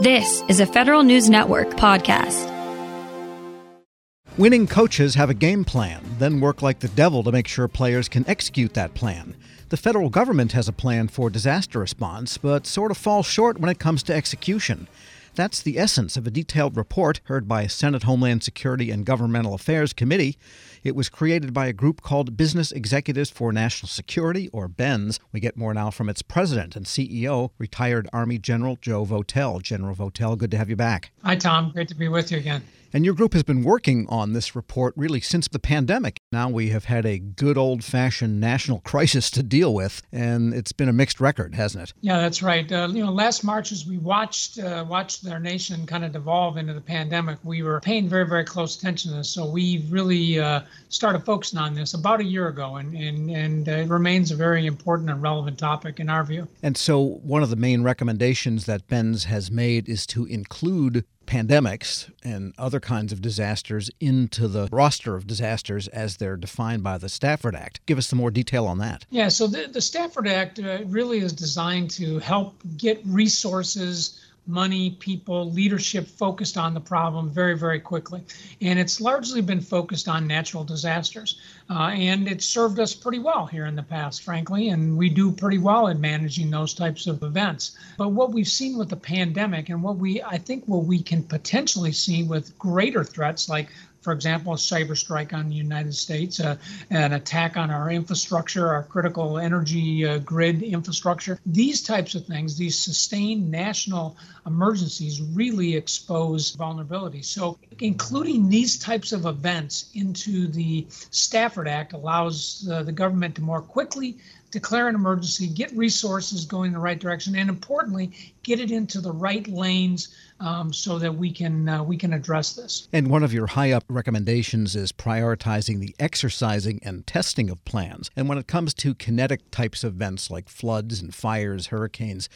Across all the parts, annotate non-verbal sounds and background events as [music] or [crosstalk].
This is a Federal News Network podcast. Winning coaches have a game plan, then work like the devil to make sure players can execute that plan. The federal government has a plan for disaster response, but sort of falls short when it comes to execution. That's the essence of a detailed report heard by Senate Homeland Security and Governmental Affairs Committee. It was created by a group called Business Executives for National Security, or BENS. We get more now from its president and CEO, retired Army General Joe Votel. General Votel, good to have you back. Hi, Tom. Great to be with you again. And your group has been working on this report really since the pandemic. Now we have had a good old fashioned national [laughs] crisis to deal with, and it's been a mixed record, hasn't it? Yeah, that's right. Uh, you know, last March, as we watched uh, watched our nation kind of devolve into the pandemic, we were paying very, very close attention to this. So we really uh, started focusing on this about a year ago, and and and it remains a very important and relevant topic in our view. And so, one of the main recommendations that BENS has made is to include pandemics and other kinds of disasters into the roster of disasters as they're defined by the Stafford Act. Give us some more detail on that. Yeah, so the, the Stafford Act uh, really is designed to help get resources money, people, leadership focused on the problem very, very quickly. And it's largely been focused on natural disasters. Uh, and it's served us pretty well here in the past, frankly, and we do pretty well in managing those types of events. But what we've seen with the pandemic and what we, I think, what we can potentially see with greater threats like for example, a cyber strike on the United States, uh, an attack on our infrastructure, our critical energy uh, grid infrastructure. These types of things, these sustained national emergencies, really expose vulnerability. So, including these types of events into the Stafford Act allows uh, the government to more quickly declare an emergency, get resources going in the right direction, and importantly, get it into the right lanes um, so that we can uh, we can address this. And one of your high up recommendations is prioritizing the exercising and testing of plans. And when it comes to kinetic types of events like floods and fires, hurricanes,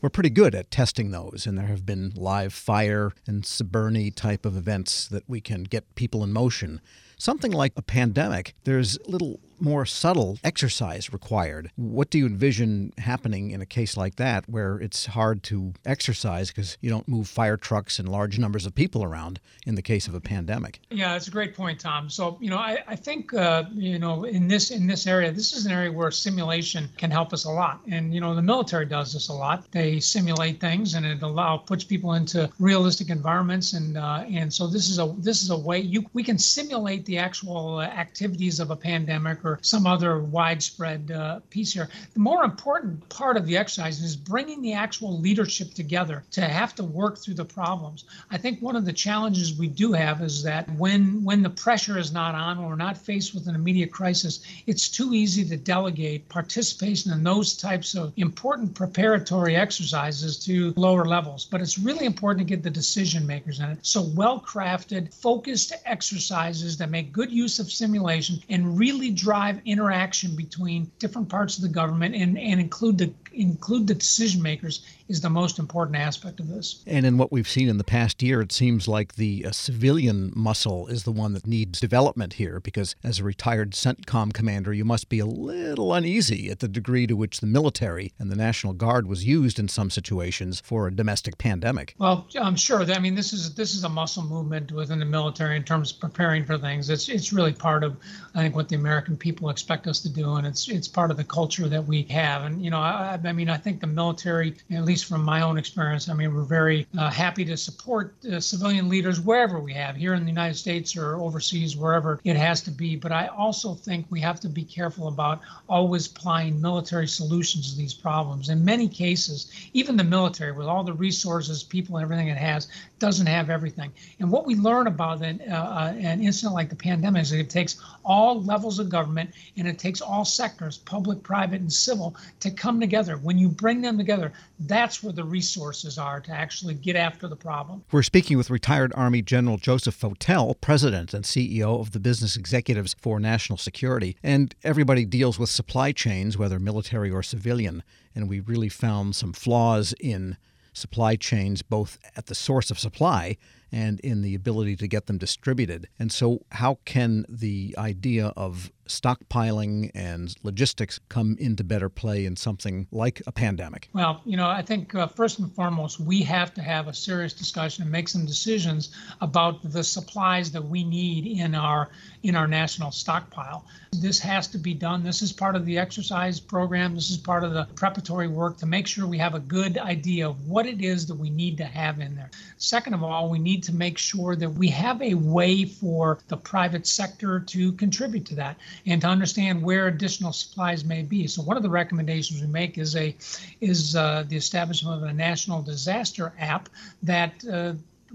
we're pretty good at testing those, and there have been live fire and Siberni type of events that we can get people in motion. Something like a pandemic, there's little more subtle exercise required. What do you envision happening in a case like that where it's hard to exercise because you don't move fire trucks and large numbers of people around in the case of a pandemic? Yeah, that's a great point, Tom. So, you know, I, I think, uh, you know, in this in this area, this is an area where simulation can help us a lot. And, you know, the military does this a lot. They simulate things and it allow puts people into realistic environments. And uh, and so this is a this is a way you we can simulate the actual activities of a pandemic or some other widespread uh, piece here. The more important part of the exercise is bringing the actual leadership together to have to work through the problems. I think one of the challenges we do have is that when when the pressure is not on, or we're not faced with an immediate crisis, it's too easy to delegate participation in those types of important preparatory exercises to lower levels. But it's really important to get the decision makers in it. So well crafted, focused exercises that make good use of simulation and really drive drive interaction between different parts of the government and, and include the include the decision makers is the most important aspect of this. And in what we've seen in the past year, it seems like the uh, civilian muscle is the one that needs development here because as a retired CENTCOM commander, you must be a little uneasy at the degree to which the military and the National Guard was used in some situations for a domestic pandemic. Well, I'm sure. That, I mean, this is this is a muscle movement within the military in terms of preparing for things. It's it's really part of I think what the American people expect us to do, and it's it's part of the culture that we have. And you know, I, I mean, I think the military, at least from my own experience, I mean, we're very uh, happy to support uh, civilian leaders wherever we have, here in the United States or overseas, wherever it has to be. But I also think we have to be careful about always applying military solutions to these problems. In many cases, even the military, with all the resources, people, and everything it has, doesn't have everything. And what we learn about an, uh, an incident like the pandemic is it takes all levels of government and it takes all sectors, public, private, and civil, to come together. When you bring them together, that's where the resources are to actually get after the problem. We're speaking with retired Army General Joseph Votel, President and CEO of the Business Executives for National Security. And everybody deals with supply chains, whether military or civilian. And we really found some flaws in supply chains, both at the source of supply and in the ability to get them distributed. And so, how can the idea of stockpiling and logistics come into better play in something like a pandemic? Well, you know, I think uh, first and foremost, we have to have a serious discussion and make some decisions about the supplies that we need in our in our national stockpile. This has to be done. This is part of the exercise program. This is part of the preparatory work to make sure we have a good idea of what it is that we need to have in there. Second of all, we need to make sure that we have a way for the private sector to contribute to that and to understand where additional supplies may be. So one of the recommendations we make is a is uh, the establishment of a national disaster app that uh,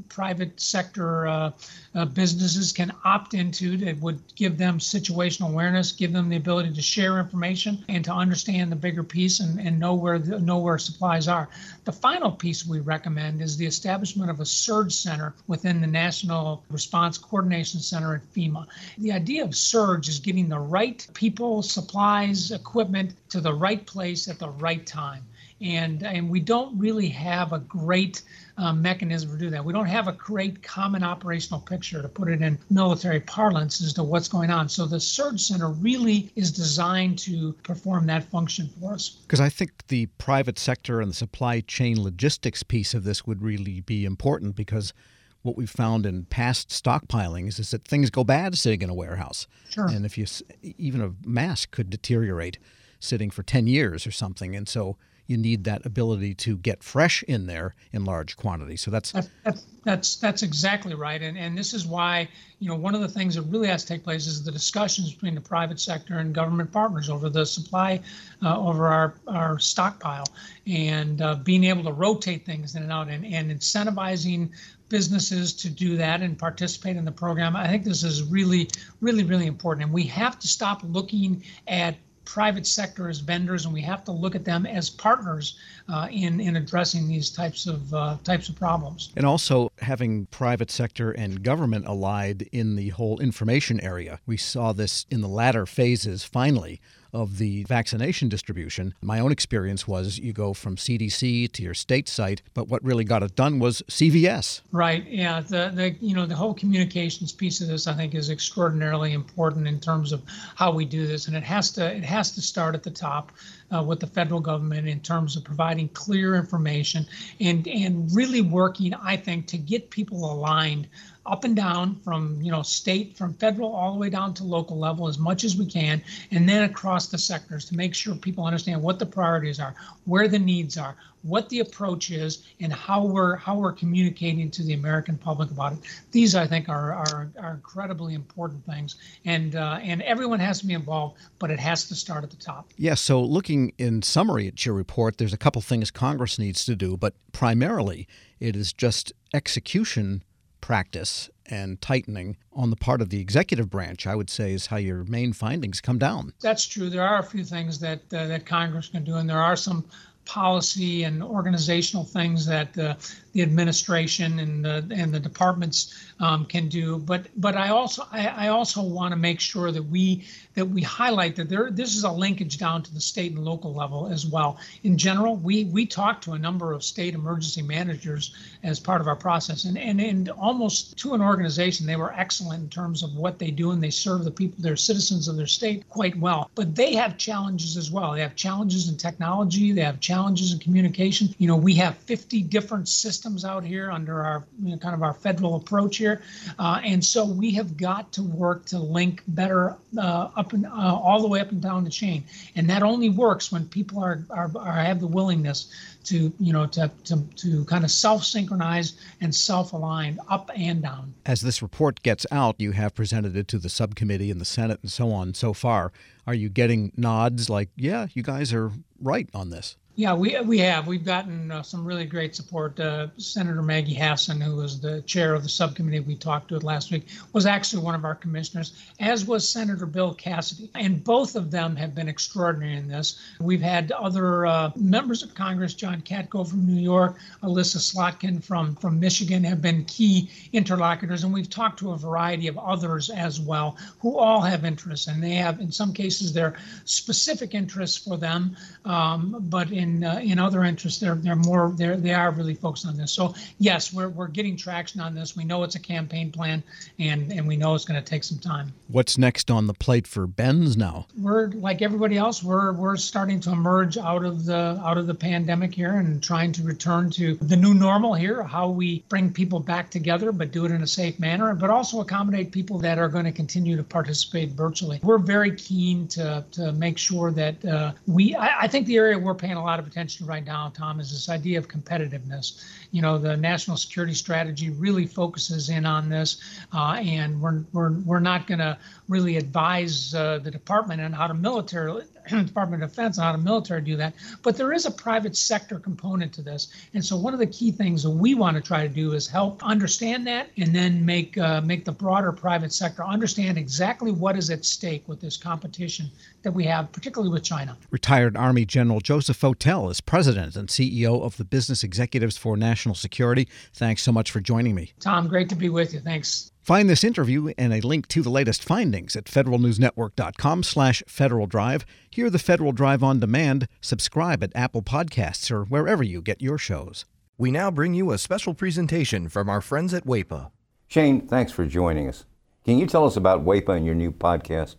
private sector uh, uh, businesses can opt into that would give them situational awareness, give them the ability to share information and to understand the bigger piece and, and know where the, know where supplies are. The final piece we recommend is the establishment of a surge center within the National Response Coordination Center at FEMA. The idea of surge is getting the right people, supplies, equipment to the right place at the right time and and we don't really have a great uh, mechanism to do that. We don't have a great common operational picture to put it in military parlance as to what's going on. So the Surge Center really is designed to perform that function for us. Because I think the private sector and the supply chain logistics piece of this would really be important because what we've found in past stockpilings is that things go bad sitting in a warehouse. Sure. And if you even a mask could deteriorate sitting for 10 years or something. And so you need that ability to get fresh in there in large quantities. So that's that's that's, that's exactly right. And and this is why you know one of the things that really has to take place is the discussions between the private sector and government partners over the supply uh, over our our stockpile and uh, being able to rotate things in and out and, and incentivizing businesses to do that and participate in the program. I think this is really, really, really important. And we have to stop looking at private sector as vendors, and we have to look at them as partners uh, in in addressing these types of uh, types of problems. And also having private sector and government allied in the whole information area. We saw this in the latter phases. Finally, of the vaccination distribution. My own experience was you go from CDC to your state site, but what really got it done was CVS. Right. Yeah. The the you know the whole communications piece of this I think is extraordinarily important in terms of how we do this, and it has to it has to start at the top uh, with the federal government in terms of providing clear information and and really working I think to get people aligned up and down from you know state from federal all the way down to local level as much as we can and then across the sectors to make sure people understand what the priorities are where the needs are what the approach is and how we're how we're communicating to the american public about it. These i think are are, are incredibly important things and uh, and everyone has to be involved but it has to start at the top. Yes yeah, so looking in summary at your report there's a couple things congress needs to do but primarily it is just execution practice and tightening on the part of the executive branch, I would say, is how your main findings come down. That's true. There are a few things that uh, that Congress can do, and there are some policy and organizational things that uh, the administration and the and the departments um, can do. But but I also I, I also want to make sure that we that we highlight that there this is a linkage down to the state and local level as well. In general, we we talked to a number of state emergency managers as part of our process, and and and almost to an organization, they were excellent in terms of what they do and they serve the people, their citizens of their state quite well. But they have challenges as well. They have challenges in technology. They have challenges in communication. You know, we have 50 different systems systems out here under our you know, kind of our federal approach here, uh, and so we have got to work to link better uh, up and uh, all the way up and down the chain, and that only works when people are, are, are have the willingness to you know to to, to kind of self synchronize and self align up and down. As this report gets out, you have presented it to the subcommittee and the Senate and so on. So far, are you getting nods like, yeah, you guys are right on this? Yeah, we we have. We've gotten uh, some really great support. Uh, Senator Maggie Hassan, who was the chair of the subcommittee we talked to last week, was actually one of our commissioners, as was Senator Bill Cassidy. And both of them have been extraordinary in this. We've had other uh, members of Congress, John Katko from New York, Elissa Slotkin from, from Michigan, have been key interlocutors. And we've talked to a variety of others as well, who all have interests. And they have, in some cases, their specific interests for them. Um, but in in uh, in other interests, they're they're more they're they are really focused on this. So yes, we're we're getting traction on this. We know it's a campaign plan, and and we know it's going to take some time. What's next on the plate for BENS now? We're like everybody else. We're we're starting to emerge out of the out of the pandemic here and trying to return to the new normal here. How we bring people back together, but do it in a safe manner, but also accommodate people that are going to continue to participate virtually. We're very keen to to make sure that uh, we. I, I think the area we're paying a lot of attention right now, Tom, is this idea of competitiveness. You know, the national security strategy really focuses in on this, uh, and we're we're we're not going to really advise uh, the department on how to military [clears throat] Department of Defense on how to military do that. But there is a private sector component to this, and so one of the key things that we want to try to do is help understand that, and then make uh, make the broader private sector understand exactly what is at stake with this competition that we have, particularly with China. Retired Army General Joseph Votel is president and CEO of the Business Executives for National Security. Thanks so much for joining me. Tom, great to be with you. Thanks. Find this interview and a link to the latest findings at federalnewsnetwork.com slash Federal Drive. Hear the Federal Drive on demand. Subscribe at Apple Podcasts or wherever you get your shows. We now bring you a special presentation from our friends at WAEPA. Shane, thanks for joining us. Can you tell us about WAEPA and your new podcast?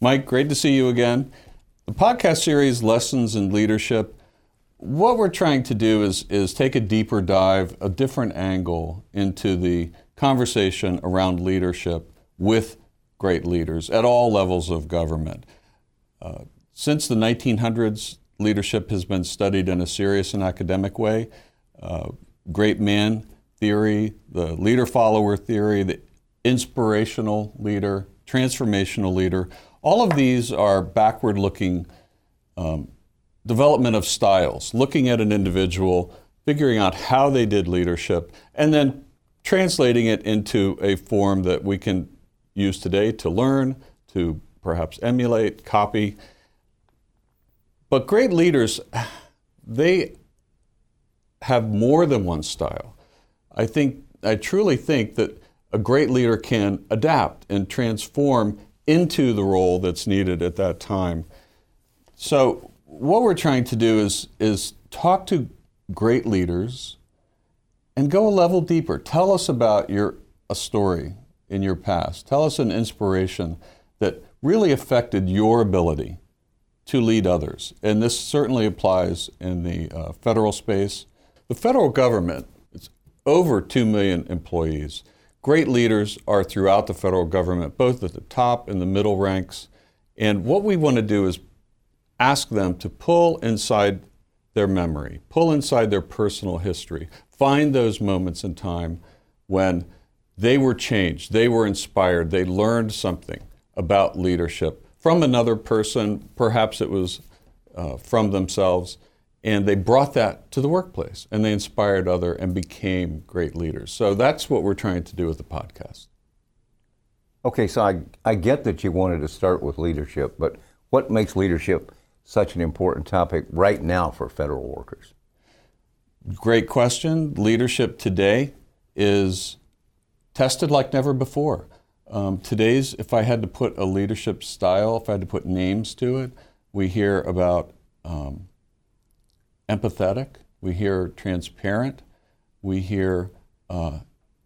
Mike, great to see you again. The podcast series, Lessons in Leadership, what we're trying to do is, is take a deeper dive, a different angle into the conversation around leadership with great leaders at all levels of government. Uh, since the 1900s, leadership has been studied in a serious and academic way. Uh, great man theory, the leader follower theory, the inspirational leader, transformational leader, all of these are backward looking um, development of styles, looking at an individual, figuring out how they did leadership, and then translating it into a form that we can use today to learn, to perhaps emulate, copy. But great leaders, they have more than one style. I think, I truly think that a great leader can adapt and transform into the role that's needed at that time. So, what we're trying to do is, is talk to great leaders and go a level deeper. Tell us about your a story in your past. Tell us an inspiration that really affected your ability to lead others. And this certainly applies in the uh, federal space. The federal government, it's over 2 million employees. Great leaders are throughout the federal government, both at the top and the middle ranks. And what we want to do is ask them to pull inside their memory, pull inside their personal history, find those moments in time when they were changed, they were inspired, they learned something about leadership from another person, perhaps it was uh, from themselves, and they brought that to the workplace and they inspired other and became great leaders. So that's what we're trying to do with the podcast. Okay, so I, I get that you wanted to start with leadership, but what makes leadership such an important topic right now for federal workers? Great question. Leadership today is tested like never before. Um, today's, if I had to put a leadership style, if I had to put names to it, we hear about um, empathetic, we hear transparent, we hear uh,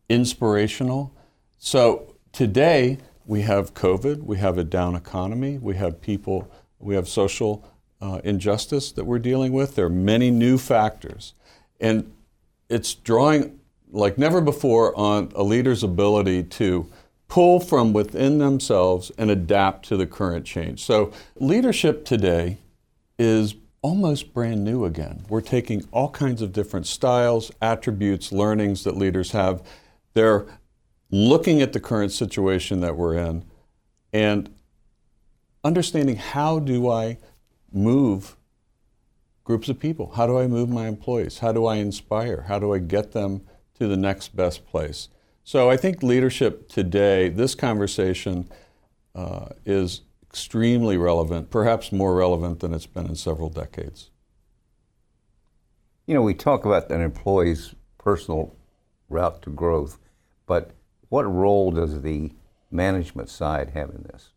inspirational. So today we have COVID, we have a down economy, we have people, we have social uh, injustice that we're dealing with. There are many new factors. And it's drawing like never before on a leader's ability to pull from within themselves and adapt to the current change. So, leadership today is almost brand new again. We're taking all kinds of different styles, attributes, learnings that leaders have. They're looking at the current situation that we're in and understanding how do I move groups of people? How do I move my employees? How do I inspire? How do I get them to the next best place? So I think leadership today, this conversation uh, is extremely relevant, perhaps more relevant than it's been in several decades. You know, we talk about an employee's personal route to growth, but what role does the management side have in this?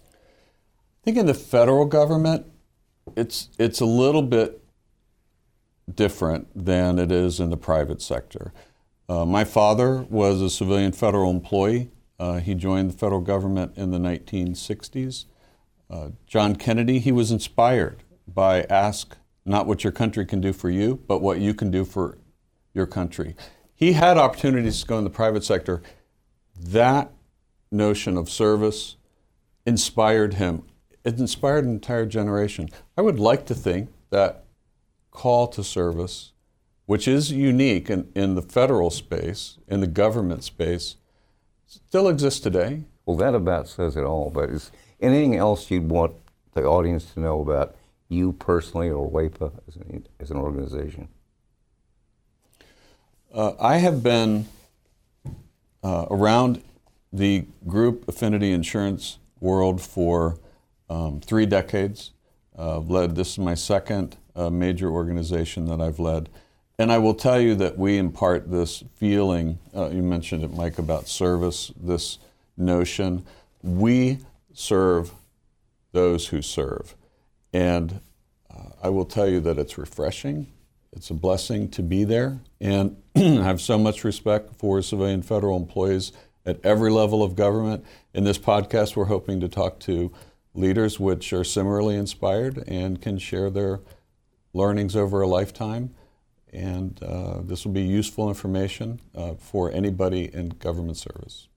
I think in the federal government, It's it's a little bit different than it is in the private sector. Uh, my father was a civilian federal employee. Uh, he joined the federal government in the 1960s. Uh, John Kennedy, he was inspired by ask not what your country can do for you, but what you can do for your country. He had opportunities to go in the private sector. That notion of service inspired him. It inspired an entire generation. I would like to think that call to service, which is unique in, in the federal space, in the government space, still exists today. Well, that about says it all. But is anything else you'd want the audience to know about you personally or WAEPA as an, as an organization? Uh, I have been uh, around the group affinity insurance world for um, three decades. Uh, led this is my second uh, major organization that I've led, and I will tell you that we impart this feeling. Uh, you mentioned it, Mike, about service. This notion we serve those who serve, and uh, I will tell you that it's refreshing. It's a blessing to be there, and [clears throat] I have so much respect for civilian federal employees at every level of government. In this podcast, we're hoping to talk to leaders which are similarly inspired and can share their learnings over a lifetime. And uh, this will be useful information uh, for anybody in government service.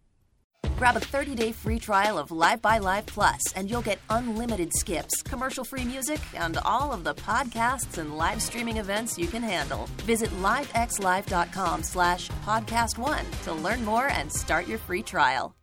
Grab a 30-day free trial of Live by Live Plus, and you'll get unlimited skips, commercial-free music, and all of the podcasts and live streaming events you can handle. Visit livexlive.com slash podcast one to learn more and start your free trial.